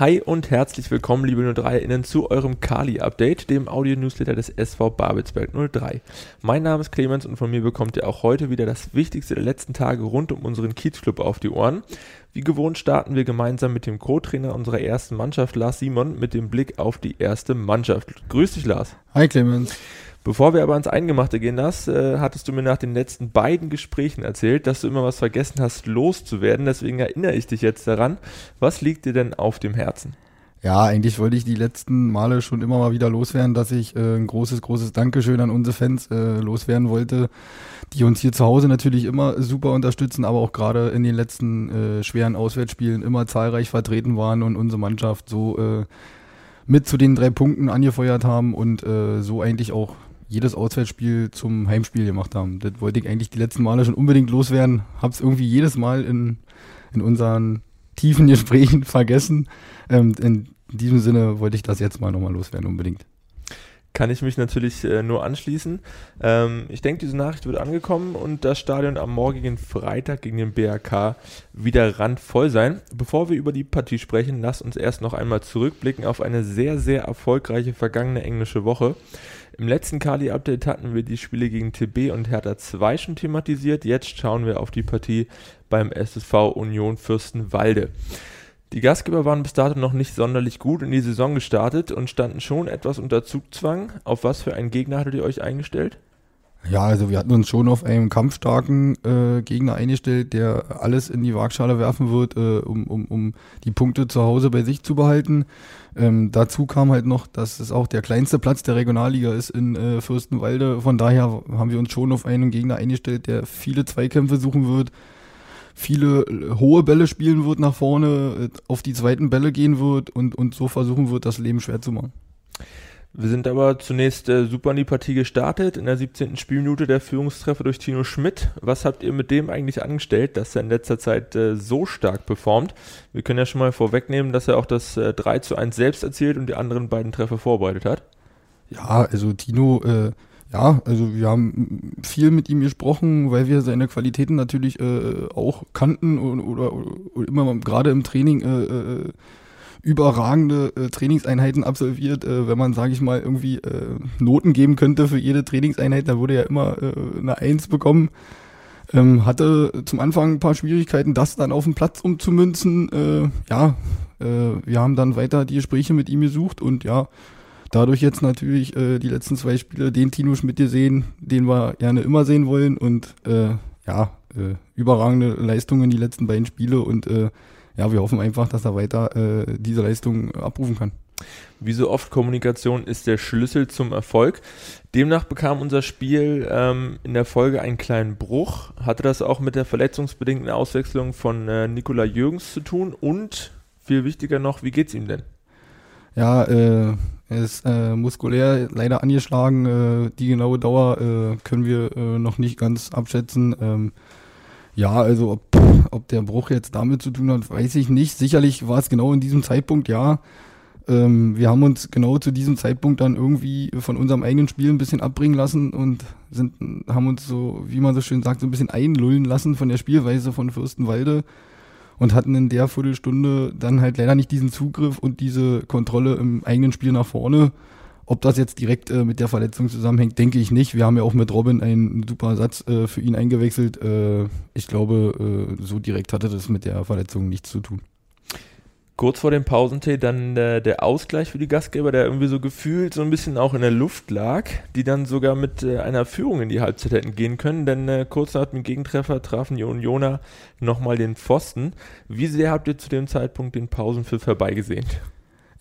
Hi und herzlich willkommen, liebe 03-Innen, zu eurem Kali-Update, dem Audio-Newsletter des SV Babelsberg 03. Mein Name ist Clemens und von mir bekommt ihr auch heute wieder das Wichtigste der letzten Tage rund um unseren Kiezclub auf die Ohren. Wie gewohnt starten wir gemeinsam mit dem Co-Trainer unserer ersten Mannschaft, Lars Simon, mit dem Blick auf die erste Mannschaft. Grüß dich, Lars. Hi, Clemens. Bevor wir aber ans Eingemachte gehen, Lars, äh, hattest du mir nach den letzten beiden Gesprächen erzählt, dass du immer was vergessen hast, loszuwerden. Deswegen erinnere ich dich jetzt daran. Was liegt dir denn auf dem Herzen? Ja, eigentlich wollte ich die letzten Male schon immer mal wieder loswerden, dass ich äh, ein großes, großes Dankeschön an unsere Fans äh, loswerden wollte, die uns hier zu Hause natürlich immer super unterstützen, aber auch gerade in den letzten äh, schweren Auswärtsspielen immer zahlreich vertreten waren und unsere Mannschaft so äh, mit zu den drei Punkten angefeuert haben und äh, so eigentlich auch jedes Auswärtsspiel zum Heimspiel gemacht haben. Das wollte ich eigentlich die letzten Male schon unbedingt loswerden. Hab's irgendwie jedes Mal in, in unseren tiefen Gesprächen vergessen. Ähm, in diesem Sinne wollte ich das jetzt mal nochmal loswerden, unbedingt. Kann ich mich natürlich äh, nur anschließen. Ähm, ich denke, diese Nachricht wird angekommen und das Stadion am morgigen Freitag gegen den BRK wieder randvoll sein. Bevor wir über die Partie sprechen, lasst uns erst noch einmal zurückblicken auf eine sehr, sehr erfolgreiche vergangene englische Woche. Im letzten Kali-Update hatten wir die Spiele gegen TB und Hertha 2 schon thematisiert. Jetzt schauen wir auf die Partie beim SSV Union Fürstenwalde. Die Gastgeber waren bis dato noch nicht sonderlich gut in die Saison gestartet und standen schon etwas unter Zugzwang. Auf was für einen Gegner hattet ihr euch eingestellt? Ja, also wir hatten uns schon auf einen kampfstarken äh, Gegner eingestellt, der alles in die Waagschale werfen wird, äh, um, um, um die Punkte zu Hause bei sich zu behalten. Ähm, dazu kam halt noch, dass es auch der kleinste Platz der Regionalliga ist in äh, Fürstenwalde. Von daher haben wir uns schon auf einen Gegner eingestellt, der viele Zweikämpfe suchen wird, viele äh, hohe Bälle spielen wird nach vorne, äh, auf die zweiten Bälle gehen wird und, und so versuchen wird, das Leben schwer zu machen. Wir sind aber zunächst äh, super in die Partie gestartet. In der 17. Spielminute der Führungstreffer durch Tino Schmidt. Was habt ihr mit dem eigentlich angestellt, dass er in letzter Zeit äh, so stark performt? Wir können ja schon mal vorwegnehmen, dass er auch das äh, 3 zu 1 selbst erzielt und die anderen beiden Treffer vorbereitet hat. Ja, also Tino, äh, ja, also wir haben viel mit ihm gesprochen, weil wir seine Qualitäten natürlich äh, auch kannten oder, oder, oder immer gerade im Training äh, äh überragende äh, Trainingseinheiten absolviert. Äh, wenn man, sage ich mal, irgendwie äh, Noten geben könnte für jede Trainingseinheit, dann würde er immer eine Eins bekommen. Ähm, hatte zum Anfang ein paar Schwierigkeiten, das dann auf den Platz umzumünzen. Ja, wir haben dann weiter die Gespräche mit ihm gesucht und ja, dadurch jetzt natürlich äh, die letzten zwei Spiele den Tino Schmidt gesehen, den wir gerne immer sehen wollen und äh, ja, äh, überragende Leistungen die letzten beiden Spiele und äh, ja, wir hoffen einfach, dass er weiter äh, diese Leistung abrufen kann. Wie so oft, Kommunikation ist der Schlüssel zum Erfolg. Demnach bekam unser Spiel ähm, in der Folge einen kleinen Bruch. Hatte das auch mit der verletzungsbedingten Auswechslung von äh, Nikola Jürgens zu tun? Und viel wichtiger noch, wie geht's ihm denn? Ja, äh, er ist äh, muskulär leider angeschlagen. Äh, die genaue Dauer äh, können wir äh, noch nicht ganz abschätzen. Ähm, ja, also ob, ob der Bruch jetzt damit zu tun hat, weiß ich nicht. Sicherlich war es genau in diesem Zeitpunkt, ja. Ähm, wir haben uns genau zu diesem Zeitpunkt dann irgendwie von unserem eigenen Spiel ein bisschen abbringen lassen und sind, haben uns so, wie man so schön sagt, so ein bisschen einlullen lassen von der Spielweise von Fürstenwalde und hatten in der Viertelstunde dann halt leider nicht diesen Zugriff und diese Kontrolle im eigenen Spiel nach vorne. Ob das jetzt direkt äh, mit der Verletzung zusammenhängt, denke ich nicht. Wir haben ja auch mit Robin einen super Satz äh, für ihn eingewechselt. Äh, ich glaube, äh, so direkt hatte das mit der Verletzung nichts zu tun. Kurz vor dem Pausentee dann der, der Ausgleich für die Gastgeber, der irgendwie so gefühlt so ein bisschen auch in der Luft lag, die dann sogar mit äh, einer Führung in die Halbzeit hätten gehen können, denn äh, kurz nach dem Gegentreffer trafen die Unioner nochmal den Pfosten. Wie sehr habt ihr zu dem Zeitpunkt den Pausenpfiff herbeigesehen?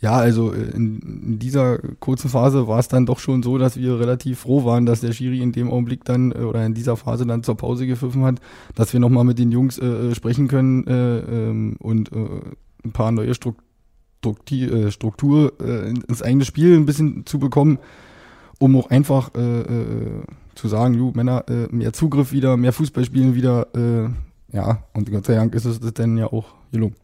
Ja, also äh, in, in, dieser kurzen Phase war es dann doch schon so, dass wir relativ froh waren, dass der Schiri in dem Augenblick dann äh, oder in dieser Phase dann zur Pause gepfiffen hat, dass wir nochmal mit den Jungs äh, äh, sprechen können äh, ähm, und äh, ein paar neue Struktur, Struktur ins eigene Spiel ein bisschen zu bekommen. um auch einfach äh, äh, zu sagen, ju, Männer, äh, mehr Zugriff wieder, mehr Fußball spielen wieder, äh, ja, und Gott sei Dank ist es dann ja auch gelungen.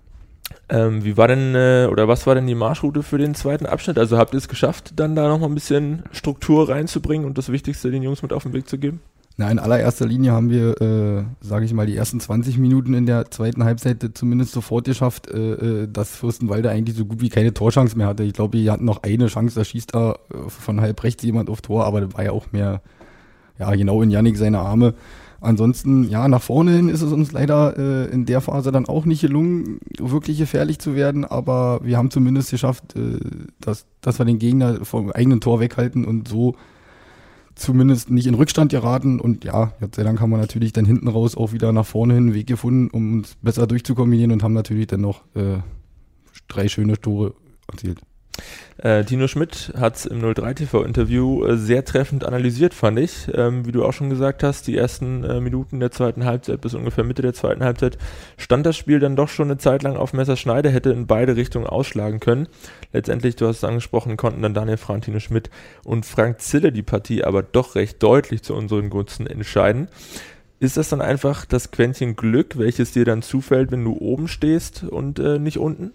Ähm, wie war denn, äh, oder was war denn die Marschroute für den zweiten Abschnitt? Also habt ihr es geschafft, dann da nochmal ein bisschen Struktur reinzubringen und das Wichtigste den Jungs mit auf den Weg zu geben? Na, in allererster Linie haben wir, äh, sage ich mal, die ersten 20 Minuten in der zweiten Halbzeit zumindest sofort geschafft, äh, äh, dass Fürstenwalde eigentlich so gut wie keine Torchance mehr hatte. Ich glaube, die hatten noch eine Chance, da schießt da äh, von halb rechts jemand auf Tor, aber das war ja auch mehr, ja, genau in Yannick seine Arme. Ansonsten, ja, nach vorne hin ist es uns leider äh, in der Phase dann auch nicht gelungen, wirklich gefährlich zu werden, aber wir haben zumindest geschafft, äh, dass, dass wir den Gegner vom eigenen Tor weghalten und so zumindest nicht in Rückstand geraten. Und ja, Gott sei Dank haben wir natürlich dann hinten raus auch wieder nach vorne hin einen Weg gefunden, um uns besser durchzukombinieren und haben natürlich dann noch äh, drei schöne Tore erzielt. Äh, Tino Schmidt hat es im 03TV-Interview äh, sehr treffend analysiert, fand ich. Ähm, wie du auch schon gesagt hast, die ersten äh, Minuten der zweiten Halbzeit bis ungefähr Mitte der zweiten Halbzeit stand das Spiel dann doch schon eine Zeit lang auf Messerschneide, hätte in beide Richtungen ausschlagen können. Letztendlich, du hast es angesprochen, konnten dann Daniel Frank, Tino Schmidt und Frank Zille die Partie aber doch recht deutlich zu unseren Gunsten entscheiden. Ist das dann einfach das Quäntchen Glück, welches dir dann zufällt, wenn du oben stehst und äh, nicht unten?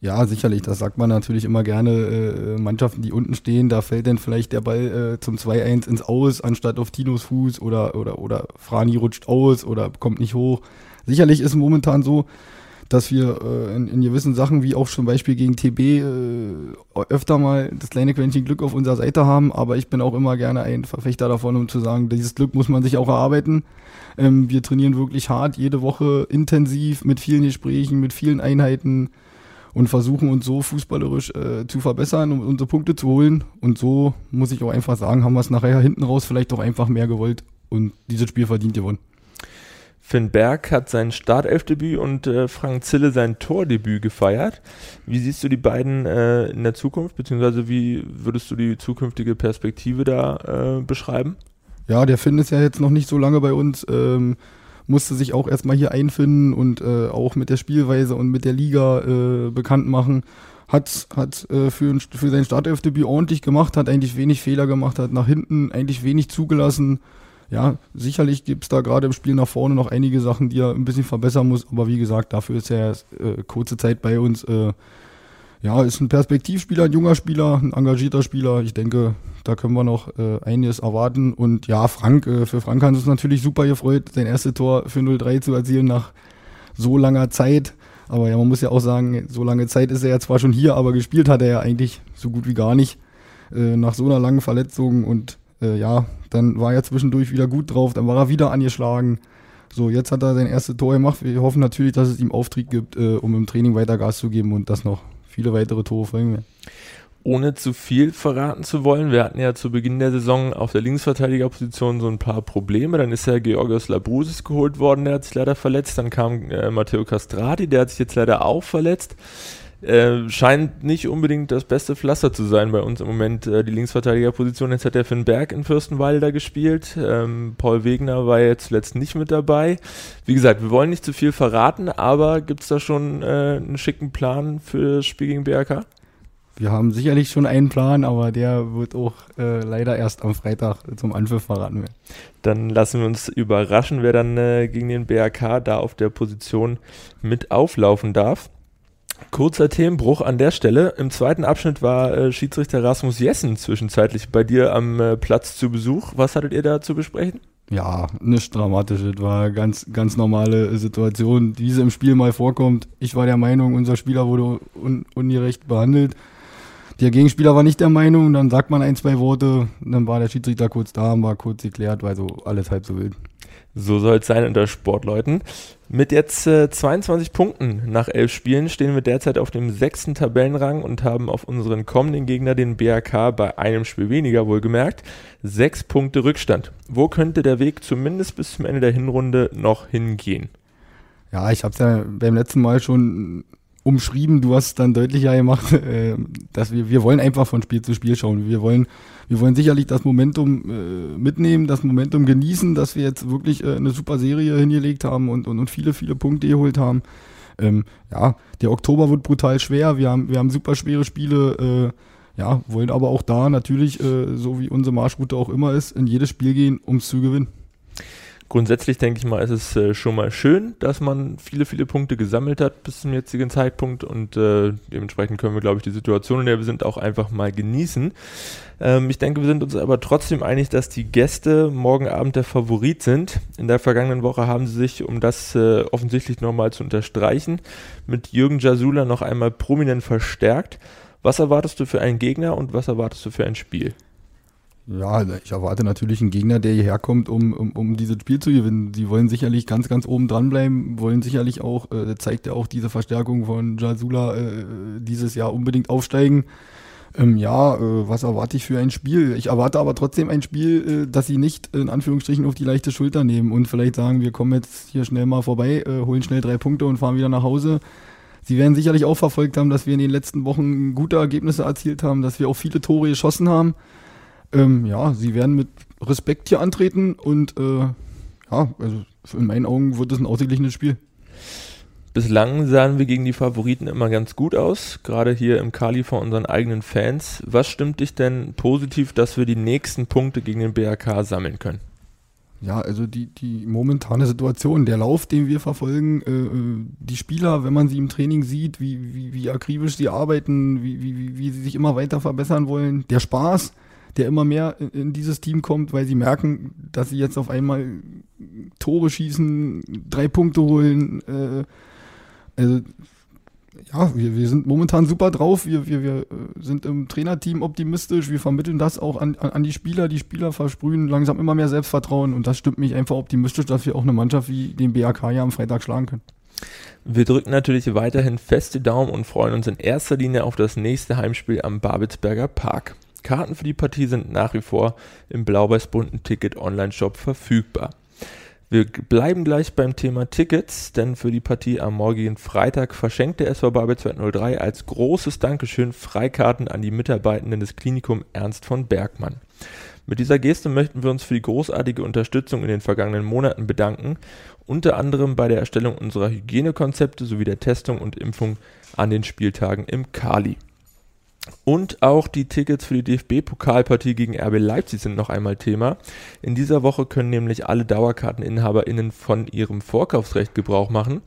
Ja, sicherlich. Das sagt man natürlich immer gerne. Äh, Mannschaften, die unten stehen, da fällt dann vielleicht der Ball äh, zum 2-1 ins Aus, anstatt auf Tinos Fuß oder, oder, oder Frani rutscht aus oder kommt nicht hoch. Sicherlich ist momentan so, dass wir äh, in, in gewissen Sachen, wie auch zum Beispiel gegen TB, äh, öfter mal das kleine Quäntchen Glück auf unserer Seite haben. Aber ich bin auch immer gerne ein Verfechter davon, um zu sagen, dieses Glück muss man sich auch erarbeiten. Ähm, wir trainieren wirklich hart, jede Woche intensiv, mit vielen Gesprächen, mit vielen Einheiten und versuchen uns so fußballerisch äh, zu verbessern, um unsere Punkte zu holen. Und so muss ich auch einfach sagen, haben wir es nachher hinten raus vielleicht auch einfach mehr gewollt und dieses Spiel verdient gewonnen. Finn Berg hat sein Startelfdebüt und äh, Frank Zille sein Tordebüt gefeiert. Wie siehst du die beiden äh, in der Zukunft, beziehungsweise wie würdest du die zukünftige Perspektive da äh, beschreiben? Ja, der Finn ist ja jetzt noch nicht so lange bei uns. Ähm, musste sich auch erstmal hier einfinden und äh, auch mit der Spielweise und mit der Liga äh, bekannt machen. Hat, hat äh, für, für sein Startelfdebüt ordentlich gemacht, hat eigentlich wenig Fehler gemacht, hat nach hinten eigentlich wenig zugelassen. Ja, sicherlich gibt es da gerade im Spiel nach vorne noch einige Sachen, die er ein bisschen verbessern muss, aber wie gesagt, dafür ist er erst äh, kurze Zeit bei uns. Ja, ist ein Perspektivspieler, ein junger Spieler, ein engagierter Spieler. Ich denke, da können wir noch äh, einiges erwarten. Und ja, Frank, äh, für Frank hat es natürlich super gefreut, sein erstes Tor für 0-3 zu erzielen nach so langer Zeit. Aber ja, man muss ja auch sagen, so lange Zeit ist er ja zwar schon hier, aber gespielt hat er ja eigentlich so gut wie gar nicht. Äh, nach so einer langen Verletzung und äh, ja, dann war er zwischendurch wieder gut drauf, dann war er wieder angeschlagen. So, jetzt hat er sein erstes Tor gemacht. Wir hoffen natürlich, dass es ihm Auftrieb gibt, äh, um im Training weiter Gas zu geben und das noch viele weitere Tore folgen werden. Ohne zu viel verraten zu wollen, wir hatten ja zu Beginn der Saison auf der Linksverteidigerposition so ein paar Probleme. Dann ist ja Georgios Labrusis geholt worden, der hat sich leider verletzt. Dann kam äh, Matteo Castrati, der hat sich jetzt leider auch verletzt. Äh, scheint nicht unbedingt das beste Pflaster zu sein bei uns im Moment, äh, die Linksverteidigerposition. Jetzt hat der Finn Berg in Fürstenwalde gespielt. Ähm, Paul Wegner war jetzt zuletzt nicht mit dabei. Wie gesagt, wir wollen nicht zu viel verraten, aber gibt es da schon äh, einen schicken Plan für das Spiel gegen BRK? Wir haben sicherlich schon einen Plan, aber der wird auch äh, leider erst am Freitag zum Anpfiff verraten werden. Dann lassen wir uns überraschen, wer dann äh, gegen den BRK da auf der Position mit auflaufen darf. Kurzer Themenbruch an der Stelle. Im zweiten Abschnitt war äh, Schiedsrichter Rasmus Jessen zwischenzeitlich bei dir am äh, Platz zu Besuch. Was hattet ihr da zu besprechen? Ja, nichts Dramatisches. War ganz, ganz normale Situation, die im Spiel mal vorkommt. Ich war der Meinung, unser Spieler wurde un ungerecht behandelt. Der Gegenspieler war nicht der Meinung, dann sagt man ein, zwei Worte, dann war der Schiedsrichter kurz da und war kurz geklärt, weil so alles halb so wild. So soll es sein unter Sportleuten. Mit jetzt äh, 22 Punkten nach elf Spielen stehen wir derzeit auf dem sechsten Tabellenrang und haben auf unseren kommenden Gegner, den BRK, bei einem Spiel weniger wohlgemerkt, sechs Punkte Rückstand. Wo könnte der Weg zumindest bis zum Ende der Hinrunde noch hingehen? Ja, ich habe es ja beim letzten Mal schon umschrieben, du hast es dann deutlicher gemacht, äh, dass wir, wir wollen einfach von Spiel zu Spiel schauen. Wir wollen, wir wollen sicherlich das Momentum äh, mitnehmen, das Momentum genießen, dass wir jetzt wirklich äh, eine super Serie hingelegt haben und, und, und viele, viele Punkte geholt haben. Ähm, ja, der Oktober wird brutal schwer. Wir haben, wir haben super schwere Spiele. Äh, ja, wollen aber auch da natürlich, äh, so wie unsere Marschroute auch immer ist, in jedes Spiel gehen, um es zu gewinnen. Grundsätzlich denke ich mal, ist es äh, schon mal schön, dass man viele, viele Punkte gesammelt hat bis zum jetzigen Zeitpunkt und äh, dementsprechend können wir, glaube ich, die Situation, in der wir sind, auch einfach mal genießen. Ähm, ich denke, wir sind uns aber trotzdem einig, dass die Gäste morgen Abend der Favorit sind. In der vergangenen Woche haben sie sich, um das äh, offensichtlich nochmal zu unterstreichen, mit Jürgen Jasula noch einmal prominent verstärkt. Was erwartest du für einen Gegner und was erwartest du für ein Spiel? Ja, ich erwarte natürlich einen Gegner, der hierher kommt, um, um, um dieses Spiel zu gewinnen. Sie wollen sicherlich ganz, ganz oben dranbleiben, wollen sicherlich auch, äh, zeigt ja auch diese Verstärkung von Jasula äh, dieses Jahr unbedingt aufsteigen. Ähm, ja, äh, was erwarte ich für ein Spiel? Ich erwarte aber trotzdem ein Spiel, äh, dass sie nicht in Anführungsstrichen auf die leichte Schulter nehmen und vielleicht sagen, wir kommen jetzt hier schnell mal vorbei, äh, holen schnell drei Punkte und fahren wieder nach Hause. Sie werden sicherlich auch verfolgt haben, dass wir in den letzten Wochen gute Ergebnisse erzielt haben, dass wir auch viele Tore geschossen haben. Ähm, ja, sie werden mit Respekt hier antreten und äh, ja, also in meinen Augen wird es ein ausgeglichenes Spiel. Bislang sahen wir gegen die Favoriten immer ganz gut aus, gerade hier im Kali vor unseren eigenen Fans. Was stimmt dich denn positiv, dass wir die nächsten Punkte gegen den BRK sammeln können? Ja, also die, die momentane Situation, der Lauf, den wir verfolgen, äh, äh die Spieler, wenn man sie im Training sieht, wie, wie, wie akribisch sie arbeiten, wie, wie, wie sie sich immer weiter verbessern wollen, der Spaß, der immer mehr in, dieses Team kommt, weil sie merken, dass sie jetzt auf einmal Tore schießen, drei Punkte holen. Äh, also ja, wir, wir sind momentan super drauf. Wir, wir, wir äh, sind im Trainerteam optimistisch. Wir vermitteln das auch an, an die Spieler. Die Spieler versprühen langsam immer mehr Selbstvertrauen und das stimmt mich einfach optimistisch, dass wir auch eine Mannschaft wie den BAK ja am Freitag schlagen können. Wir drücken natürlich weiterhin feste Daumen und freuen uns in erster Linie auf das nächste Heimspiel am Babelsberger Park. Karten für die Partie sind nach wie vor im blau-weiß-bunten Ticket-Online-Shop verfügbar. Wir bleiben gleich beim Thema Tickets, denn für die Partie am morgigen Freitag verschenkt der SV Babel 203 als großes Dankeschön Freikarten an die Mitarbeitenden des Klinikum Ernst von Bergmann. Mit dieser Geste möchten wir uns für die großartige Unterstützung in den vergangenen Monaten bedanken, unter anderem bei der Erstellung unserer Hygienekonzepte sowie der Testung und Impfung an den Spieltagen im Kali. Und auch die Tickets für die DFB-Pokalpartie gegen RB Leipzig sind noch einmal Thema. In dieser Woche können nämlich alle DauerkarteninhaberInnen von ihrem Vorkaufsrecht Gebrauch machen.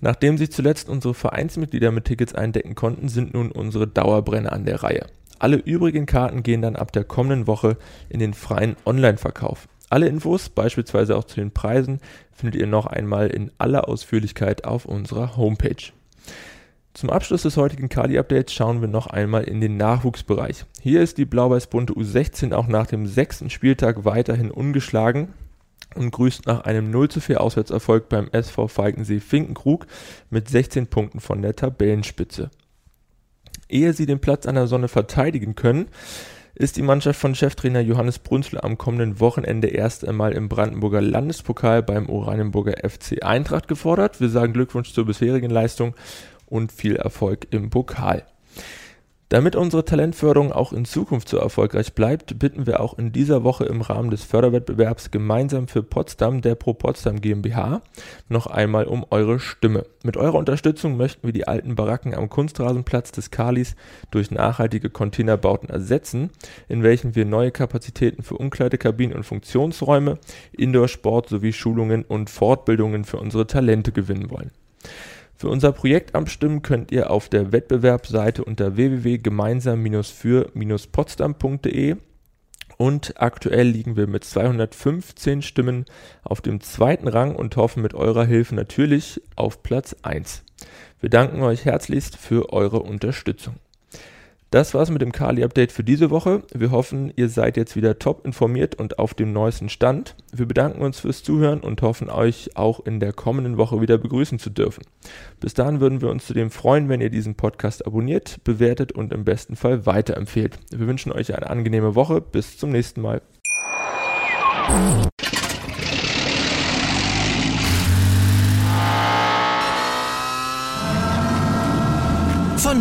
Nachdem sich zuletzt unsere Vereinsmitglieder mit Tickets eindecken konnten, sind nun unsere Dauerbrenner an der Reihe. Alle übrigen Karten gehen dann ab der kommenden Woche in den freien Online-Verkauf. Alle Infos, beispielsweise auch zu den Preisen, findet ihr noch einmal in aller Ausführlichkeit auf unserer Homepage. Zum Abschluss des heutigen Kali-Updates schauen wir noch einmal in den Nachwuchsbereich. Hier ist die blau-weiß-bunte U16 auch nach dem sechsten Spieltag weiterhin ungeschlagen und grüßt nach einem 0 zu 4 Auswärtserfolg beim SV Falkensee Finkenkrug mit 16 Punkten von der Tabellenspitze. Ehe sie den Platz an der Sonne verteidigen können, ist die Mannschaft von Cheftrainer Johannes Brunzler am kommenden Wochenende erst einmal im Brandenburger Landespokal beim Oranienburger FC Eintracht gefordert. Wir sagen Glückwunsch zur bisherigen Leistung und viel Erfolg im Pokal. Damit unsere Talentförderung auch in Zukunft so erfolgreich bleibt, bitten wir auch in dieser Woche im Rahmen des Förderwettbewerbs gemeinsam für Potsdam der Pro Potsdam GmbH noch einmal um eure Stimme. Mit eurer Unterstützung möchten wir die alten Baracken am Kunstrasenplatz des Kalis durch nachhaltige Containerbauten ersetzen, in welchen wir neue Kapazitäten für Umkleidekabinen und Funktionsräume, Indoor-Sport sowie Schulungen und Fortbildungen für unsere Talente gewinnen wollen. Für unser Projekt abstimmen könnt ihr auf der Wettbewerbsseite unter www.gemeinsam-für-potsdam.de und aktuell liegen wir mit 215 Stimmen auf dem zweiten Rang und hoffen mit eurer Hilfe natürlich auf Platz 1. Wir danken euch herzlichst für eure Unterstützung. Das war's mit dem Kali-Update für diese Woche. Wir hoffen, ihr seid jetzt wieder top informiert und auf dem neuesten Stand. Wir bedanken uns fürs Zuhören und hoffen, euch auch in der kommenden Woche wieder begrüßen zu dürfen. Bis dahin würden wir uns zudem freuen, wenn ihr diesen Podcast abonniert, bewertet und im besten Fall weiterempfehlt. Wir wünschen euch eine angenehme Woche. Bis zum nächsten Mal.